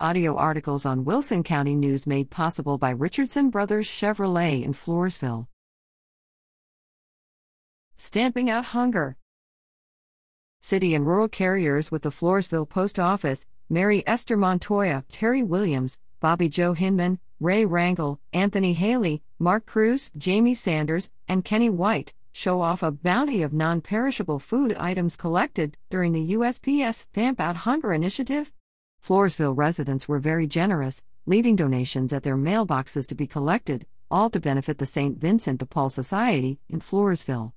Audio articles on Wilson County News made possible by Richardson Brothers Chevrolet in Floresville. Stamping out hunger. City and rural carriers with the Floresville Post Office, Mary Esther Montoya, Terry Williams, Bobby Joe Hinman, Ray Rangel, Anthony Haley, Mark Cruz, Jamie Sanders, and Kenny White show off a bounty of non perishable food items collected during the USPS Stamp Out Hunger Initiative. Floresville residents were very generous, leaving donations at their mailboxes to be collected, all to benefit the St. Vincent de Paul Society in Floresville.